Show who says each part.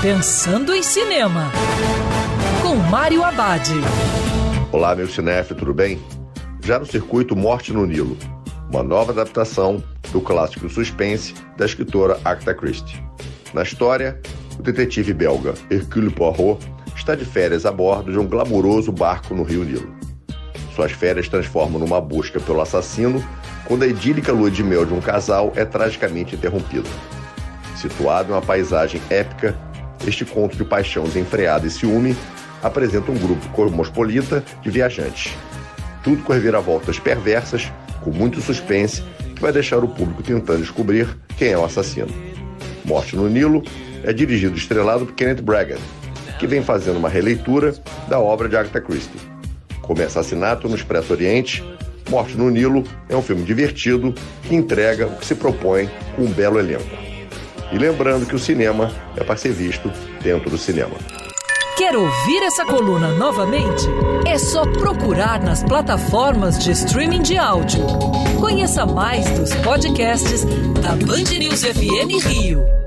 Speaker 1: Pensando em Cinema, com Mário Abad.
Speaker 2: Olá, meu cinéfilo, tudo bem? Já no circuito Morte no Nilo, uma nova adaptação do clássico suspense da escritora Agatha Christie. Na história, o detetive belga Hercule Poirot está de férias a bordo de um glamouroso barco no Rio Nilo. Suas férias transformam numa busca pelo assassino quando a idílica lua de mel de um casal é tragicamente interrompida. Situado em uma paisagem épica, este conto de paixão desenfreada e ciúme apresenta um grupo cosmopolita de viajantes. Tudo com reviravoltas perversas, com muito suspense, que vai deixar o público tentando descobrir quem é o assassino. Morte no Nilo é dirigido e estrelado por Kenneth Branagh, que vem fazendo uma releitura da obra de Agatha Christie. Como Assassinato no Expresso Oriente, Morte no Nilo é um filme divertido que entrega o que se propõe com um belo elenco. E lembrando que o cinema é para ser visto dentro do cinema.
Speaker 1: Quer ouvir essa coluna novamente? É só procurar nas plataformas de streaming de áudio. Conheça mais dos podcasts da Band News FM Rio.